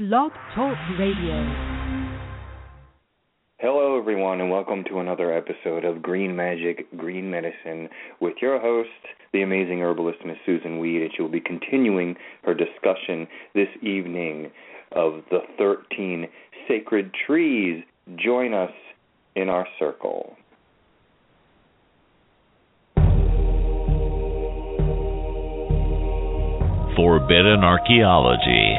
Blog Talk Radio. Hello, everyone, and welcome to another episode of Green Magic, Green Medicine with your host, the amazing herbalist, Miss Susun Weed, and she will be continuing her discussion this evening of the 13 sacred trees. Join us in our circle. Forbidden archaeology,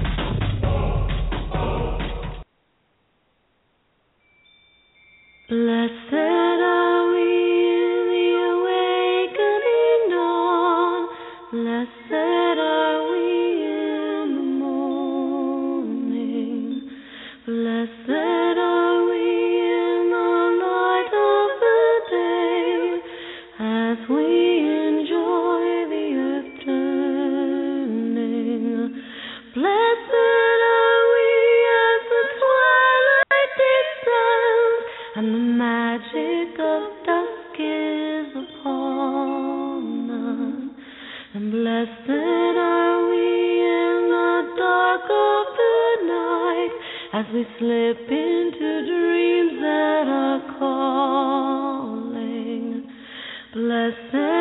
Blessed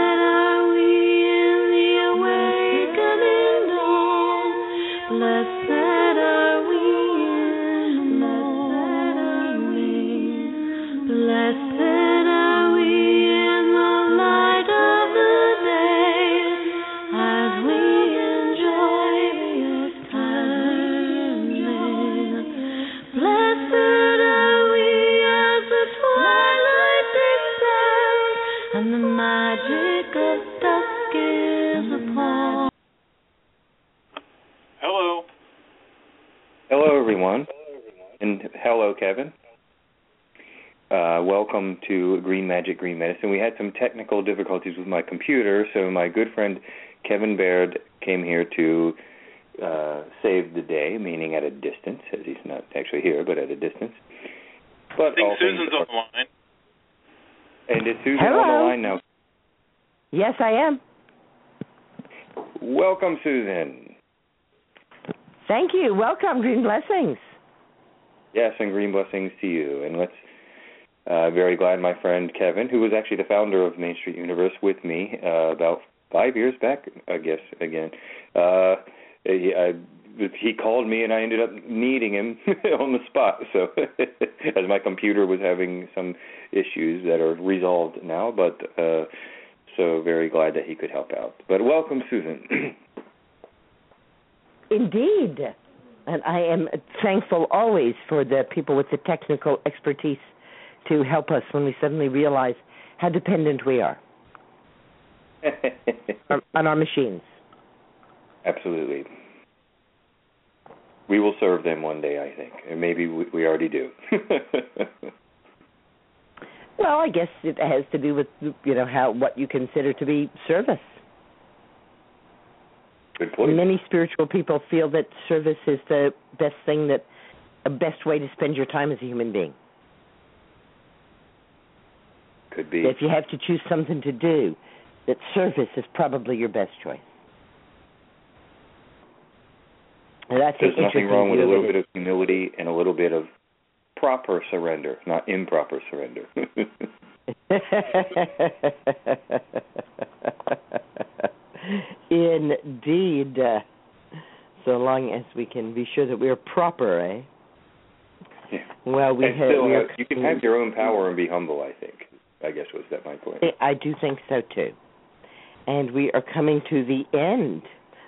Magic, Green Medicine. We had some technical difficulties with my computer, so my good friend Kevin Baird came here to uh, save the day, meaning at a distance, as he's not actually here, but at a distance. But I think Susun's are- on the line. And is Susun Hello. on the line now? Yes, I am. Welcome, Susun. Thank you. Welcome. Green blessings. Yes, and green blessings to you. And let's. Uh, very glad my friend Kevin, who was actually the founder of Main Street Universe with me uh, about five years back, I guess. Again, uh, he, I, he called me, and I ended up needing him on the spot. So, as my computer was having some issues that are resolved now, but uh, so very glad that he could help out. But welcome, Susun. Indeed. And I am thankful always for the people with the technical expertise to help us when we suddenly realize how dependent we are on, um, on our machines. Absolutely. We will serve them one day, I think, and maybe we, we already do. Well, I guess it has to do with you know how what you consider to be service. Good point. Many spiritual people feel that service is the best thing that a best way to spend your time as a human being. Could be. If you have to choose something to do, that service is probably your best choice. And that's There's nothing wrong with a little bit of humility and a little bit of proper surrender, not improper surrender. Indeed. Uh, so long as we can be sure that we are proper, eh? Yeah. Well, we and have. still, we uh, you can have your own power and be humble. I think. I guess was that my point. I do think so too. And we are coming to the end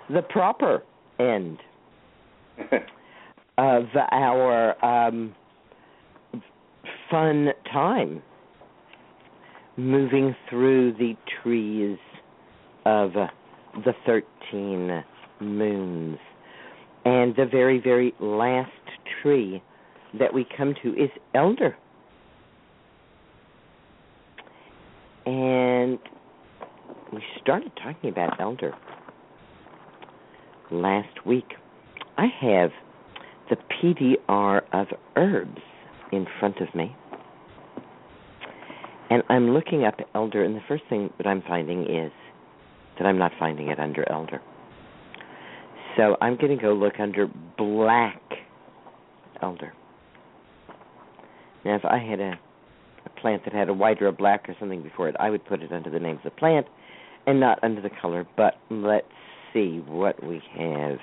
the proper end of our um, fun time moving through the trees of the 13 moons. And the very, very last tree that we come to is elder. And we started talking about elder last week. I have the PDR of herbs in front of me. And I'm looking up elder, and the first thing that I'm finding is that I'm not finding it under elder. So I'm going to go look under black elder. Now, if I had a, plant that had a white or a black or something before it, I would put it under the name of the plant and not under the color. But let's see what we have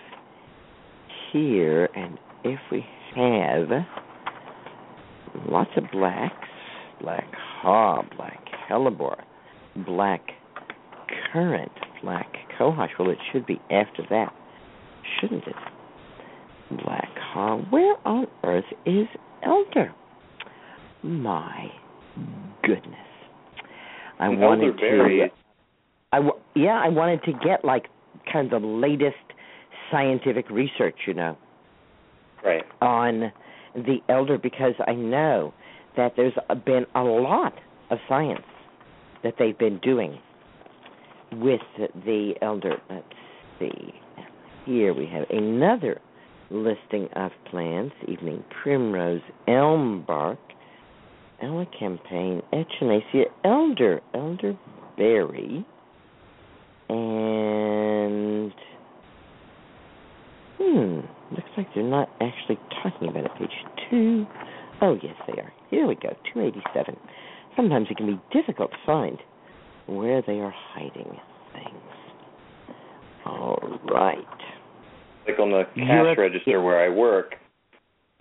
here. And if we have lots of blacks, black haw, black hellebore, black currant, black cohosh. Well, it should be after that, shouldn't it? Black haw. Where on earth is elder? My goodness. I An wanted to. I yeah, I wanted to get like kind of the latest scientific research, you know, Right. on the elder because I know that there's been a lot of science that they've been doing with the elder. Let's see. Here we have another listing of plants evening primrose, elm bark, elecampane, echinacea, elder, elderberry, and hmm, looks like they're not actually talking about it. Page two. Oh yes, they are. Here we go. Two eighty-seven. Sometimes it can be difficult to find where they are hiding things. All right. Like on the cash Europe- register where I work.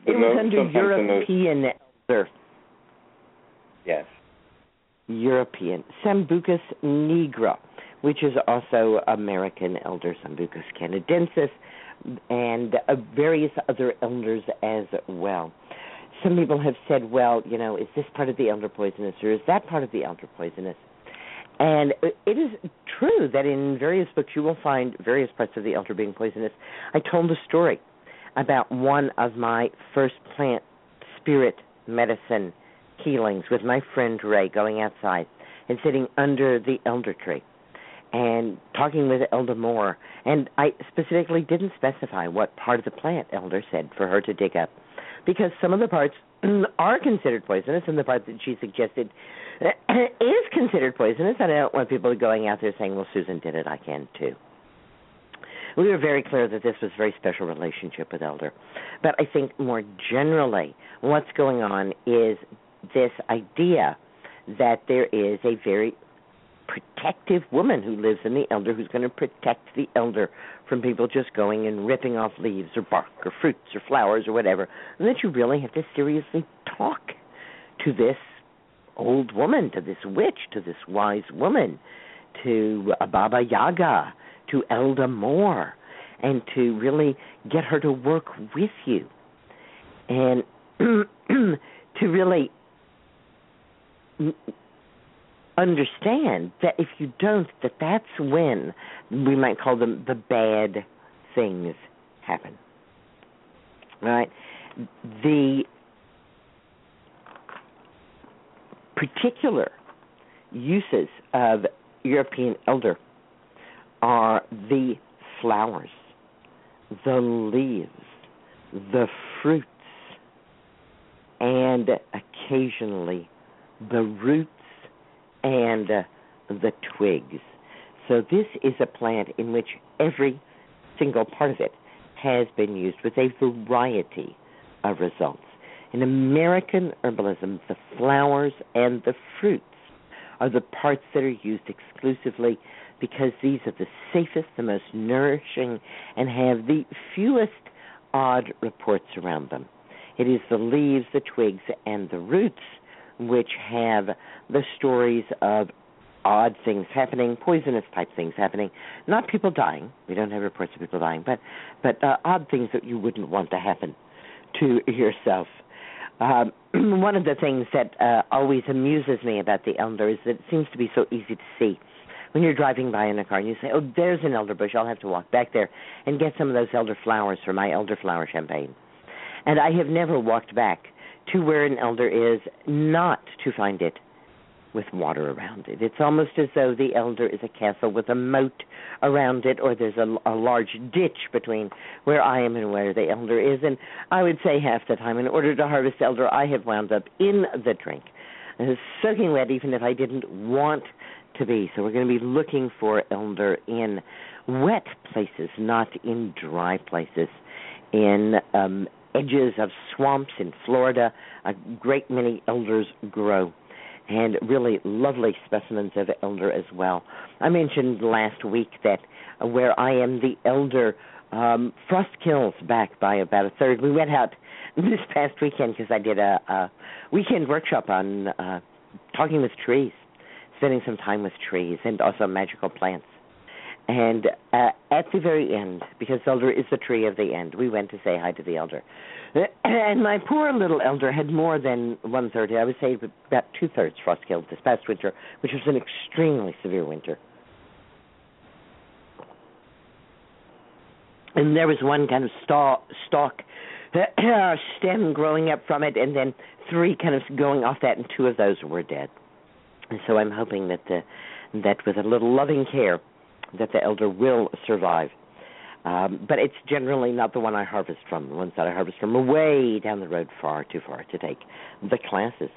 The it was most, under sometimes the most. European elder. Yes. European Sambucus nigra, which is also American elder Sambucus canadensis, and uh, various other elders as well. Some people have said, well, you know, is this part of the elder poisonous or is that part of the elder poisonous? And it is true that in various books you will find various parts of the elder being poisonous. I told a story about one of my first plant spirit medicine with my friend Ray going outside and sitting under the elder tree and talking with Elder Moore. And I specifically didn't specify what part of the plant Elder said for her to dig up because some of the parts are considered poisonous and the part that she suggested is considered poisonous. And I don't want people going out there saying, well, Susun did it, I can too. We were very clear that this was a very special relationship with Elder. But I think more generally, what's going on is this idea that there is a very protective woman who lives in the elder who's going to protect the elder from people just going and ripping off leaves or bark or fruits or flowers or whatever, and that you really have to seriously talk to this old woman, to this witch, to this wise woman, to Baba Yaga, to Elda Moore, and to really get her to work with you. And to really understand that if you don't, that that's when we might call them the bad things happen. Right? The particular uses of European elder are the flowers, the leaves, the fruits, and occasionally the roots and uh, the twigs. So this is a plant in which every single part of it has been used with a variety of results. In American herbalism, the flowers and the fruits are the parts that are used exclusively because these are the safest, the most nourishing, and have the fewest odd reports around them. It is the leaves, the twigs, and the roots which have the stories of odd things happening, poisonous type things happening. Not people dying. We don't have reports of people dying, but but uh, odd things that you wouldn't want to happen to yourself. Um, one of the things that uh, always amuses me about the elder is that it seems to be so easy to see. When you're driving by in a car and you say, "Oh, there's an elder bush. I'll have to walk back there and get some of those elder flowers for my elderflower champagne." And I have never walked back to where an elder is not to find it with water around it. It's almost as though the elder is a castle with a moat around it, or there's a, a large ditch between where I am and where the elder is. And I would say half the time, in order to harvest elder, I have wound up in the drink, soaking wet, even if I didn't want to be. So we're going to be looking for elder in wet places, not in dry places. In um, edges of swamps in Florida, a great many elders grow and really lovely specimens of elder as well. I mentioned last week that where I am, the elder um, frost kills back by about a third. We went out this past weekend because I did a, a weekend workshop on uh, talking with trees, spending some time with trees, and also magical plants. And uh, at the very end, because elder is the tree of the end, we went to say hi to the elder. And my poor little elder had more than one third. I would say about two thirds frost killed this past winter, which was an extremely severe winter. And there was one kind of stalk, stalk stem growing up from it, and then three kind of going off that, and two of those were dead. And so I'm hoping that the, that with a little loving care, that the elder will survive. Um, but it's generally not the one I harvest from. The ones that I harvest from are way down the road, far too far to take the classes.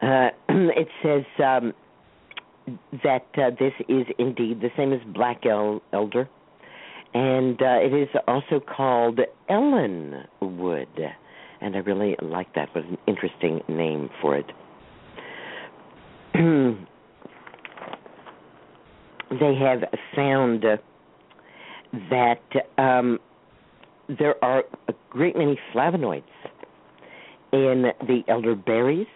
Uh, it says um, that uh, this is indeed the same as black el- elder, and uh, it is also called Ellen wood, and I really like that. What an interesting name for it. they have found that um, there are a great many flavonoids in the elderberries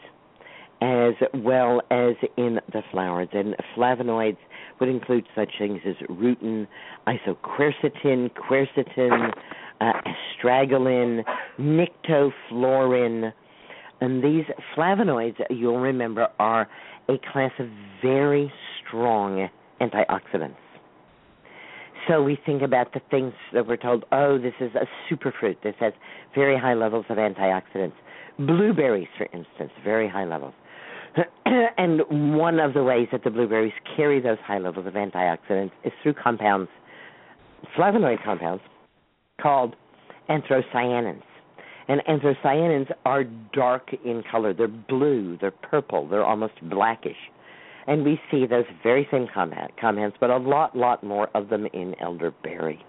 as well as in the flowers. And flavonoids would include such things as rutin, isoquercetin, quercetin, uh, astragalin, nicotoflorin. And these flavonoids, you'll remember, are a class of very strong antioxidants. So we think about the things that we're told, oh, this is a superfruit. This has very high levels of antioxidants. Blueberries, for instance, very high levels. and one of the ways that the blueberries carry those high levels of antioxidants is through compounds, flavonoid compounds, called anthocyanins. And anthocyanins are dark in color. They're blue, they're purple, they're almost blackish and we see those very same comment, comments, but a lot, lot more of them in elderberry.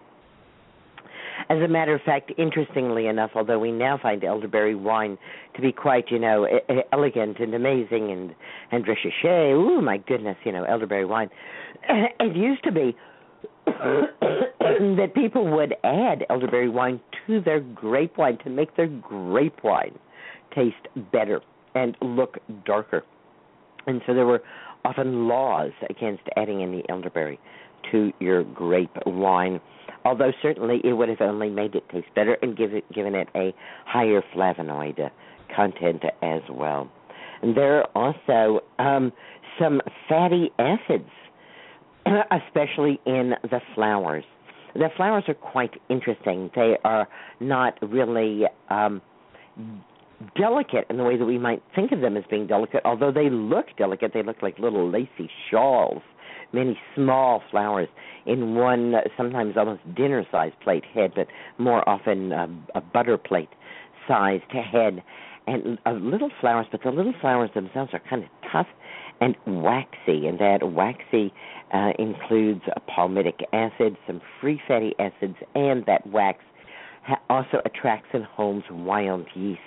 As a matter of fact, interestingly enough, although we now find elderberry wine to be quite, you know, elegant and amazing and and recherche, oh my goodness, you know, elderberry wine. It used to be that people would add elderberry wine to their grape wine to make their grape wine taste better and look darker. And so there were often laws against adding any elderberry to your grape wine, although certainly it would have only made it taste better and give it, given it a higher flavonoid content as well. And there are also um, some fatty acids, especially in the flowers. The flowers are quite interesting. They are not really um, delicate in the way that we might think of them as being delicate. Although they look delicate, they look like little lacy shawls, many small flowers in one, sometimes almost dinner-sized plate head, but more often a butter plate sized head, and uh, little flowers. But the little flowers themselves are kind of tough and waxy, and that waxy uh, includes a palmitic acid, some free fatty acids, and that wax also attracts and homes wild yeast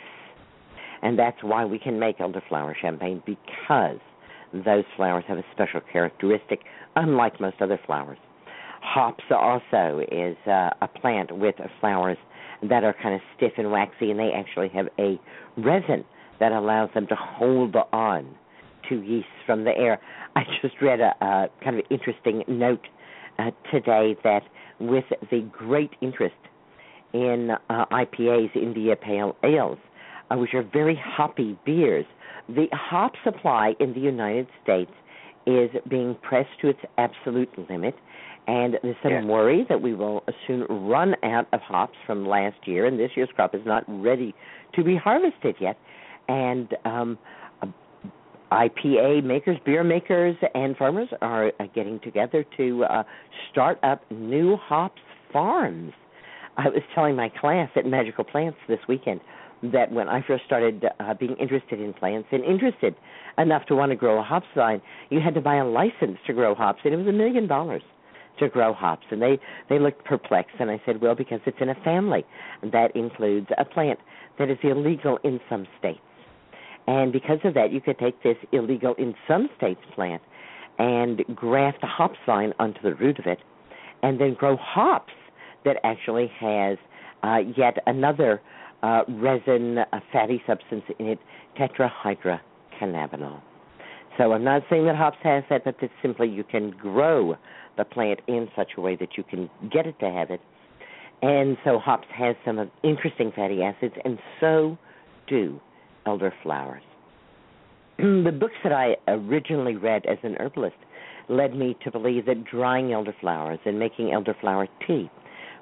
and that's why we can make elderflower champagne because those flowers have a special characteristic, unlike most other flowers. Hops also is uh, a plant with flowers that are kind of stiff and waxy, and they actually have a resin that allows them to hold on to yeast from the air. I just read a, a kind of interesting note uh, today that with the great interest in uh, IPAs, India Pale Ales, which are very hoppy beers, the hop supply in the United States is being pressed to its absolute limit. And there's some Yeah. worry that we will soon run out of hops from last year, and this year's crop is not ready to be harvested yet. And um, IPA makers, beer makers, and farmers are uh, getting together to uh, start up new hops farms. I was telling my class at Magical Plants this weekend that when I first started uh, being interested in plants and interested enough to want to grow a hops vine, you had to buy a license to grow hops, and it was a million dollars to grow hops. And they they looked perplexed, and I said, well, because it's in a family that includes a plant that is illegal in some states. And because of that, you could take this illegal in some states plant and graft a hops vine onto the root of it, and then grow hops that actually has uh, yet another uh, resin, a fatty substance in it, tetrahydrocannabinol. So I'm not saying that hops has that, but that simply you can grow the plant in such a way that you can get it to have it. And so hops has some interesting fatty acids, and so do elderflowers. the books that I originally read as an herbalist led me to believe that drying elderflowers and making elderflower tea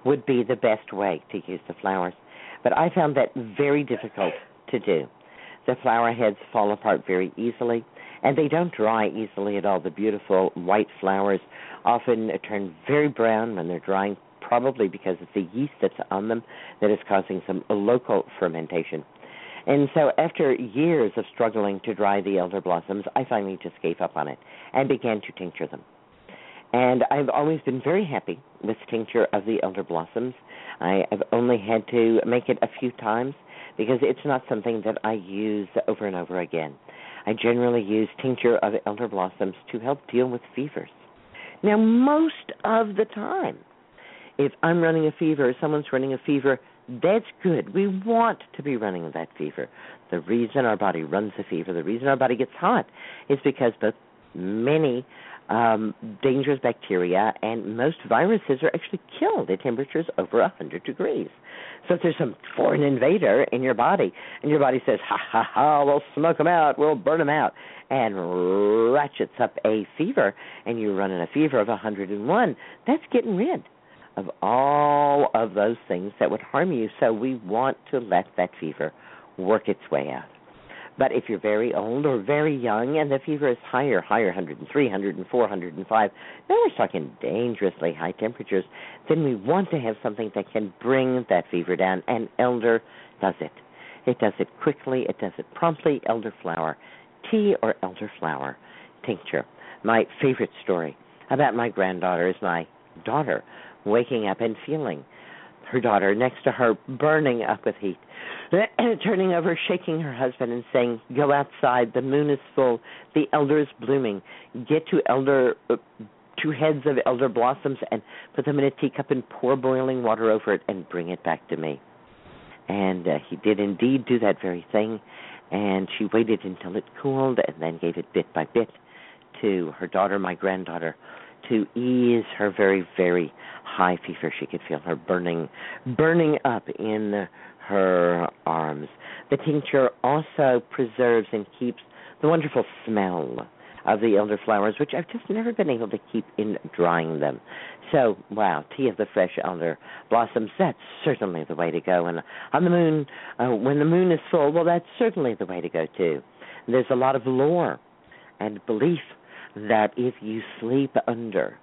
would be the best way to use the flowers. But I found that very difficult to do. The flower heads fall apart very easily, and they don't dry easily at all. The beautiful white flowers often turn very brown when they're drying, probably because it's the yeast that's on them that is causing some local fermentation. And so, after years of struggling to dry the elder blossoms, I finally just gave up on it and began to tincture them. And I've always been very happy with tincture of the elder blossoms. I, I've only had to make it a few times because it's not something that I use over and over again. I generally use tincture of elder blossoms to help deal with fevers. Now, most of the time, if I'm running a fever or someone's running a fever, that's good. We want to be running that fever. The reason our body runs a fever, the reason our body gets hot, is because both many um, dangerous bacteria and most viruses are actually killed at temperatures over 100 degrees. So if there's some foreign invader in your body, and your body says, ha ha ha, we'll smoke them out, we'll burn them out, and ratchets up a fever, and you run in a fever of 101, that's getting rid of all of those things that would harm you. So we want to let that fever work its way out. But if you're very old or very young and the fever is higher, higher 103, 104, 105, now we're talking dangerously high temperatures, then we want to have something that can bring that fever down. And elder does it. It does it quickly, it does it promptly. Elderflower tea or elderflower tincture. My favorite story about my granddaughter is my daughter waking up and feeling her daughter next to her burning up with heat turning over shaking her husband and saying go outside. The moon is full. The elder is blooming. Get two elder uh, two heads of elder blossoms and put them in a teacup and pour boiling water over it and bring it back to me. And uh, he did indeed do that very thing. And she waited until it cooled and then gave it bit by bit to her daughter my granddaughter to ease her very, very high fever. She could feel her burning, burning up in her arms. The tincture also preserves and keeps the wonderful smell of the elderflowers, which I've just never been able to keep in drying them. So, wow, tea of the fresh elder blossoms, that's certainly the way to go. And on the moon, uh, when the moon is full, well, that's certainly the way to go too. There's a lot of lore and belief that if you sleep under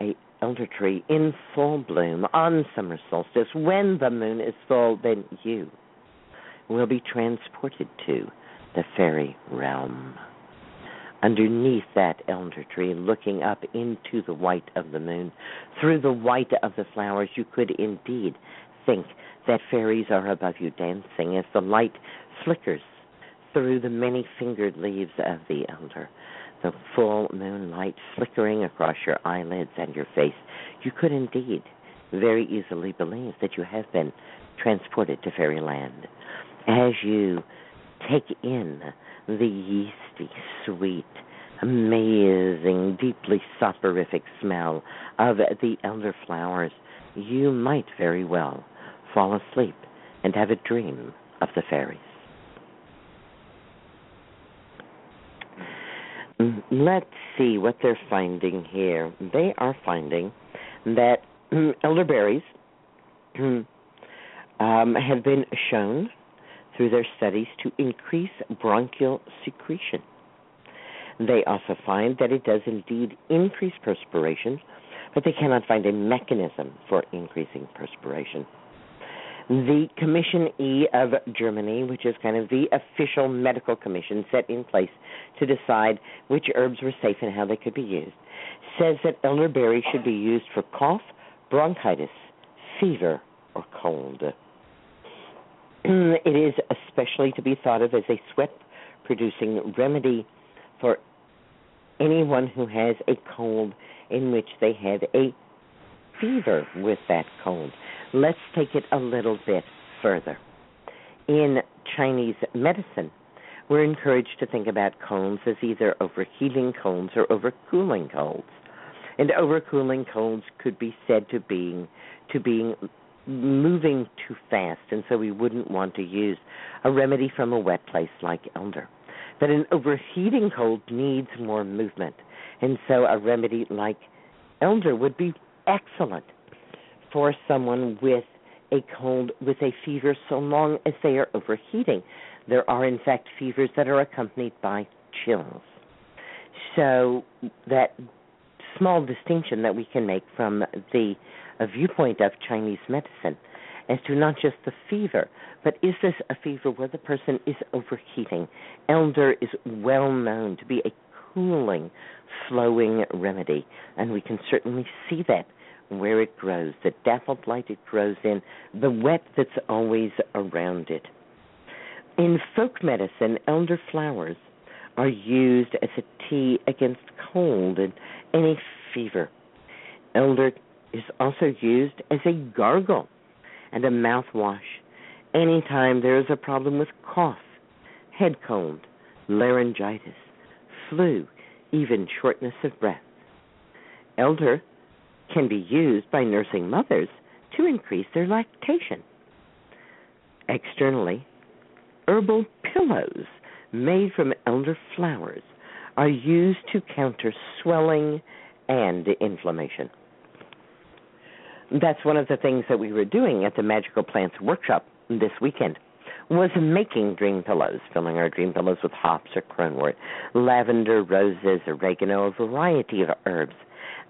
a elder tree in full bloom on summer solstice when the moon is full, then you will be transported to the fairy realm. Underneath that elder tree, looking up into the white of the moon, through the white of the flowers, you could indeed think that fairies are above you dancing as the light flickers through the many fingered leaves of the elder the full moonlight flickering across your eyelids and your face, you could indeed very easily believe that you have been transported to fairyland. As you take in the yeasty, sweet, amazing, deeply soporific smell of the elder flowers, you might very well fall asleep and have a dream of the fairies. Mm, let's see what they're finding here. They are finding that elderberries um, have been shown through their studies to increase bronchial secretion. They also find that it does indeed increase perspiration, but they cannot find a mechanism for increasing perspiration. The Commission E of Germany, which is kind of the official medical commission set in place to decide which herbs were safe and how they could be used, says that elderberry should be used for cough, bronchitis, fever, or cold. it is especially to be thought of as a sweat producing remedy for anyone who has a cold in which they have a fever with that cold. Let's take it a little bit further. In Chinese medicine, we're encouraged to think about colds as either overheating colds or overcooling colds. And overcooling colds could be said to being to being moving too fast, and so we wouldn't want to use a remedy from a wet place like elder. But an overheating cold needs more movement, and so a remedy like elder would be excellent for someone with a cold with a fever so long as they are overheating. There are, in fact, fevers that are accompanied by chills. So, that small distinction that we can make from the viewpoint of Chinese medicine as to not just the fever, but is this a fever where the person is overheating? Elder is well known to be a cooling, flowing remedy, and we can certainly see that where it grows, the dappled light it grows in, the wet that's always around it. In folk medicine, elder flowers are used as a tea against cold and any fever. Elder is also used as a gargle and a mouthwash anytime there is a problem with cough, head cold, laryngitis, flu, even shortness of breath. Elder can be used by nursing mothers to increase their lactation. Externally, herbal pillows made from elder flowers are used to counter swelling and inflammation. That's one of the things that we were doing at the Magical Plants workshop this weekend was making dream pillows, filling our dream pillows with hops or cronewort, lavender, roses, oregano, a variety of herbs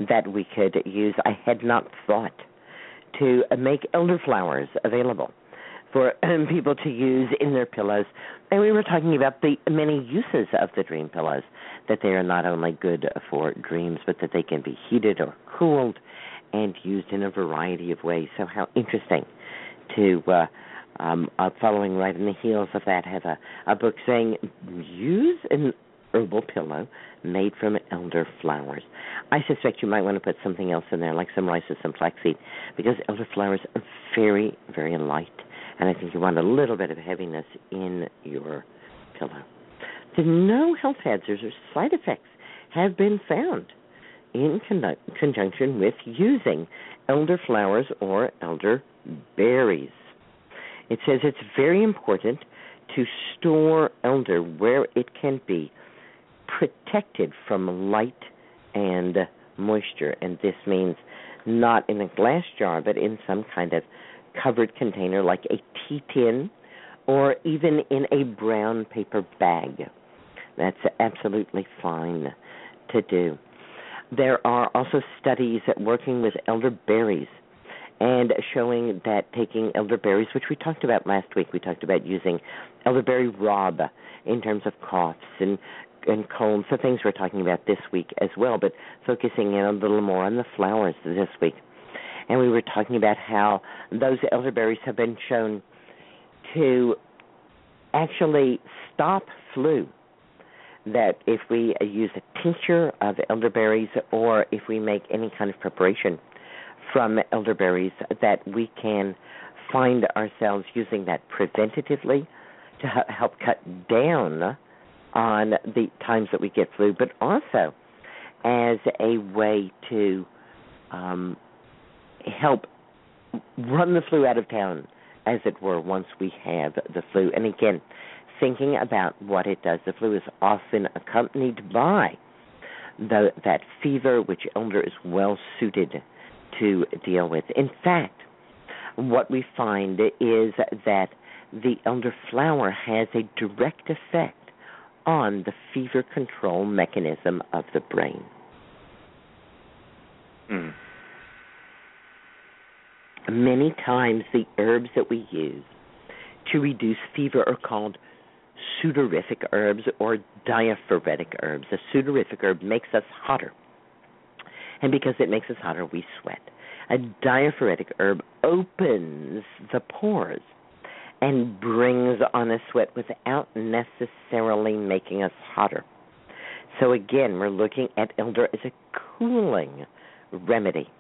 that we could use. I had not thought to make elderflowers available for people to use in their pillows. And we were talking about the many uses of the dream pillows, that they are not only good for dreams, but that they can be heated or cooled and used in a variety of ways. So, how interesting to. Uh, um, uh, following right in the heels of that, have a, a book saying use an herbal pillow made from elder flowers. I suspect you might want to put something else in there, like some rice or some flaxseed, because elder flowers are very, very light, and I think you want a little bit of heaviness in your pillow. The no health hazards or side effects have been found in con- conjunction with using elder flowers or elder berries. It says it's very important to store elder where it can be protected from light and moisture. And this means not in a glass jar, but in some kind of covered container like a tea tin or even in a brown paper bag. That's absolutely fine to do. There are also studies working with elderberries and showing that taking elderberries, which we talked about last week, we talked about using elderberry rob in terms of coughs and and colds, the things we're talking about this week as well, but focusing in a little more on the flowers this week. And we were talking about how those elderberries have been shown to actually stop flu. That if we use a tincture of elderberries or if we make any kind of preparation from elderberries, that we can find ourselves using that preventatively to help cut down on the times that we get flu, but also as a way to um, help run the flu out of town, as it were, once we have the flu. And again, thinking about what it does, the flu is often accompanied by the, that fever, which elder is well suited to deal with. In fact, what we find is that the elder flower has a direct effect on the fever control mechanism of the brain. Mm. Many times, the herbs that we use to reduce fever are called sudorific herbs or diaphoretic herbs. A sudorific herb makes us hotter. And because it makes us hotter, we sweat. A diaphoretic herb opens the pores and brings on a sweat without necessarily making us hotter. So again, we're looking at elder as a cooling remedy.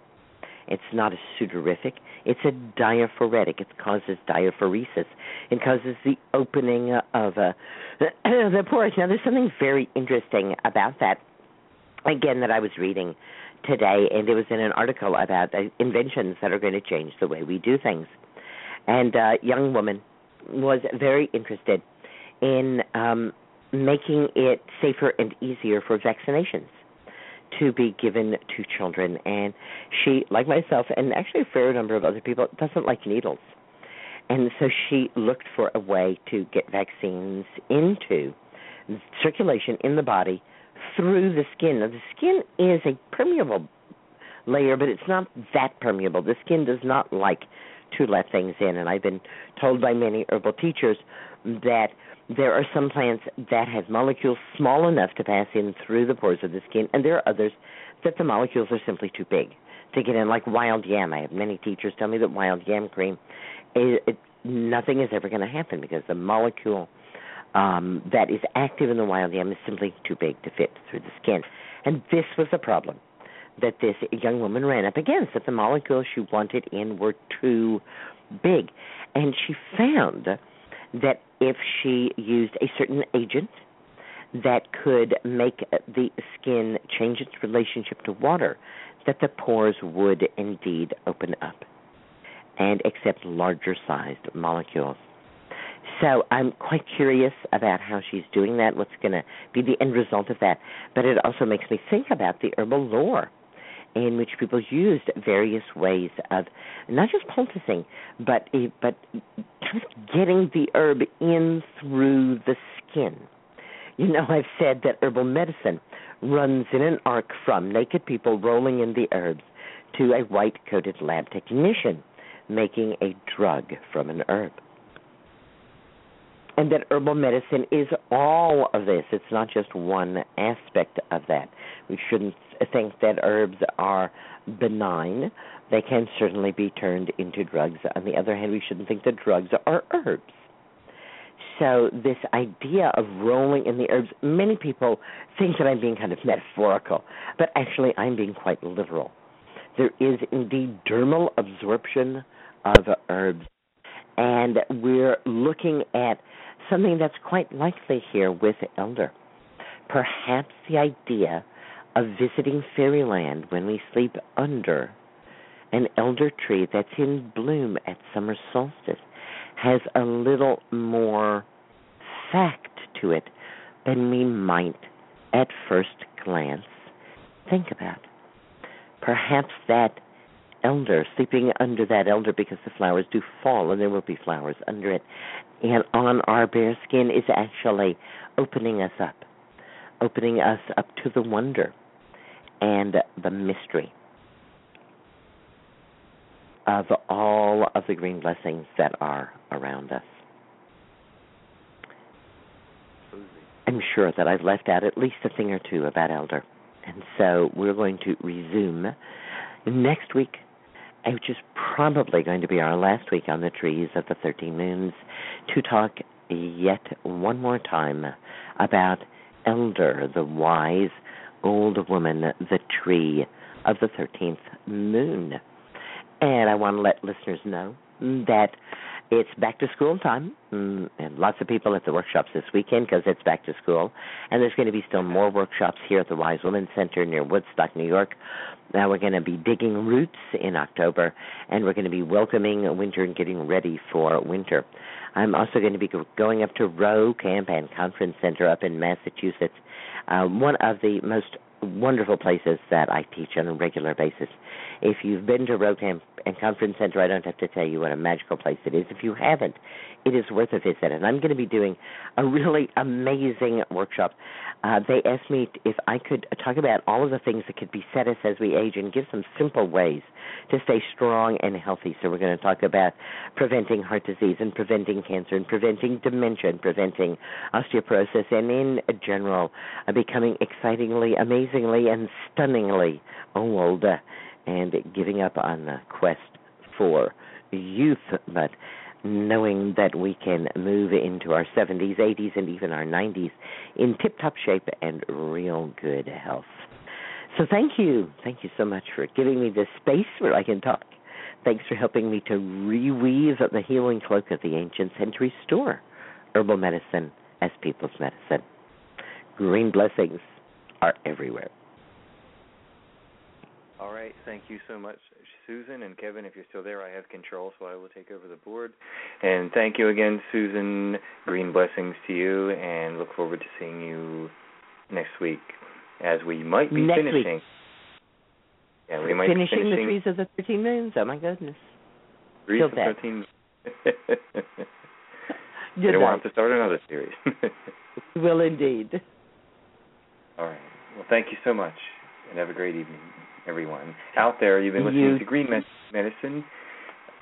It's not a sudorific, it's a diaphoretic. It causes diaphoresis. It causes the opening of uh, the pores. Now, there's something very interesting about that, again, that I was reading today, and it was in an article about uh, inventions that are going to change the way we do things. And a young woman was very interested in um, making it safer and easier for vaccinations to be given to children. And she, like myself, and actually a fair number of other people, doesn't like needles. And so she looked for a way to get vaccines into circulation in the body through the skin. Now, the skin is a permeable layer, but it's not that permeable. The skin does not like to let things in. And I've been told by many herbal teachers that there are some plants that have molecules small enough to pass in through the pores of the skin, and there are others that the molecules are simply too big to get in, like wild yam. I have many teachers tell me that wild yam cream, it, it, nothing is ever going to happen because the molecule um, that is active in the wild yam is simply too big to fit through the skin. And this was the problem that this young woman ran up against, that the molecules she wanted in were too big. And she found that if she used a certain agent that could make the skin change its relationship to water, that the pores would indeed open up and accept larger sized molecules. So I'm quite curious about how she's doing that, what's going to be the end result of that. But it also makes me think about the herbal lore in which people used various ways of not just poulticing, but eh, but kind of getting the herb in through the skin. You know, I've said that herbal medicine runs in an arc from naked people rolling in the herbs to a white coated lab technician making a drug from an herb. And that herbal medicine is all of this. It's not just one aspect of that. We shouldn't think that herbs are benign. They can certainly be turned into drugs. On the other hand, we shouldn't think that drugs are herbs. So, this idea of rolling in the herbs, many people think that I'm being kind of metaphorical, but actually, I'm being quite literal. There is indeed dermal absorption of herbs, and we're looking at something that's quite likely here with elder. Perhaps the idea of visiting fairyland when we sleep under an elder tree that's in bloom at summer solstice has a little more fact to it than we might at first glance think about. Perhaps that elder, sleeping under that elder because the flowers do fall and there will be flowers under it, and on our bare skin is actually opening us up, opening us up to the wonder and the mystery of all of the green blessings that are around us. I'm sure that I've left out at least a thing or two about Elder. And so we're going to resume next week, which is probably going to be our last week on the trees of the 13 moons, to talk yet one more time about Elder, the wise old woman, the tree of the 13th moon. And I want to let listeners know that it's back to school time, mm, and lots of people at the workshops this weekend because it's back to school. And there's going to be still more workshops here at the Wise Women's Center near Woodstock, New York. Now we're going to be digging roots in October, and we're going to be welcoming winter and getting ready for winter. I'm also going to be going up to Rowe Camp and Conference Center up in Massachusetts, uh, one of the most wonderful places that I teach on a regular basis. If you've been to Rowe and Conference Center, I don't have to tell you what a magical place it is. If you haven't, it is worth a visit. And I'm going to be doing a really amazing workshop. Uh, they asked me if I could talk about all of the things that could beset us as we age and give some simple ways to stay strong and healthy. So we're going to talk about preventing heart disease and preventing cancer and preventing dementia and preventing osteoporosis and in general uh, becoming excitingly, amazingly, and stunningly old and giving up on the quest for youth, but knowing that we can move into our 70s, 80s, and even our 90s in tip top shape and real good health. So thank you. Thank you so much for giving me this space where I can talk. Thanks for helping me to reweave the healing cloak of the ancients and to restore herbal medicine as people's medicine. Green blessings are everywhere. All right. Thank you so much, Susun and Kevin. If you're still there, I have control, so I will take over the board. And thank you again, Susun. Green blessings to you, and look forward to seeing you next week as we might be next finishing. Week. Yeah, we might finishing, be finishing the trees of the thirteen moons. Oh my goodness! Trees of that. thirteen. I don't want to start another series. We will indeed. All right. Well, thank you so much, and have a great evening, everyone. Out there, you've been listening You- to Green Med- Medicine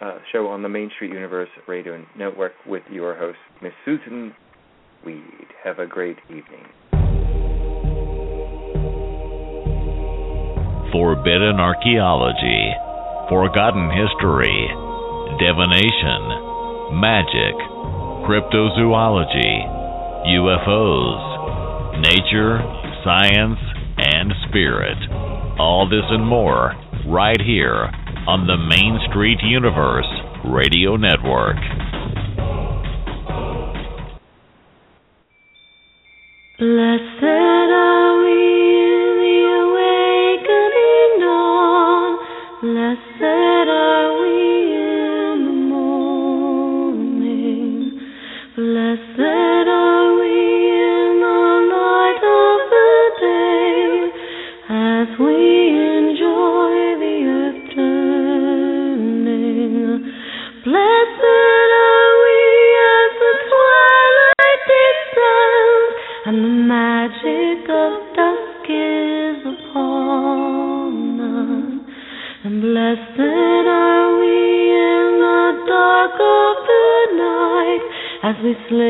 uh, show on the Main Street Universe Radio Network with your host, Miss Susun Weed. Have a great evening. Forbidden archaeology, forgotten history, divination, magic, cryptozoology, UFOs, nature, science, and spirit. All this and more right here on the Main Street Universe Radio Network. Blessed we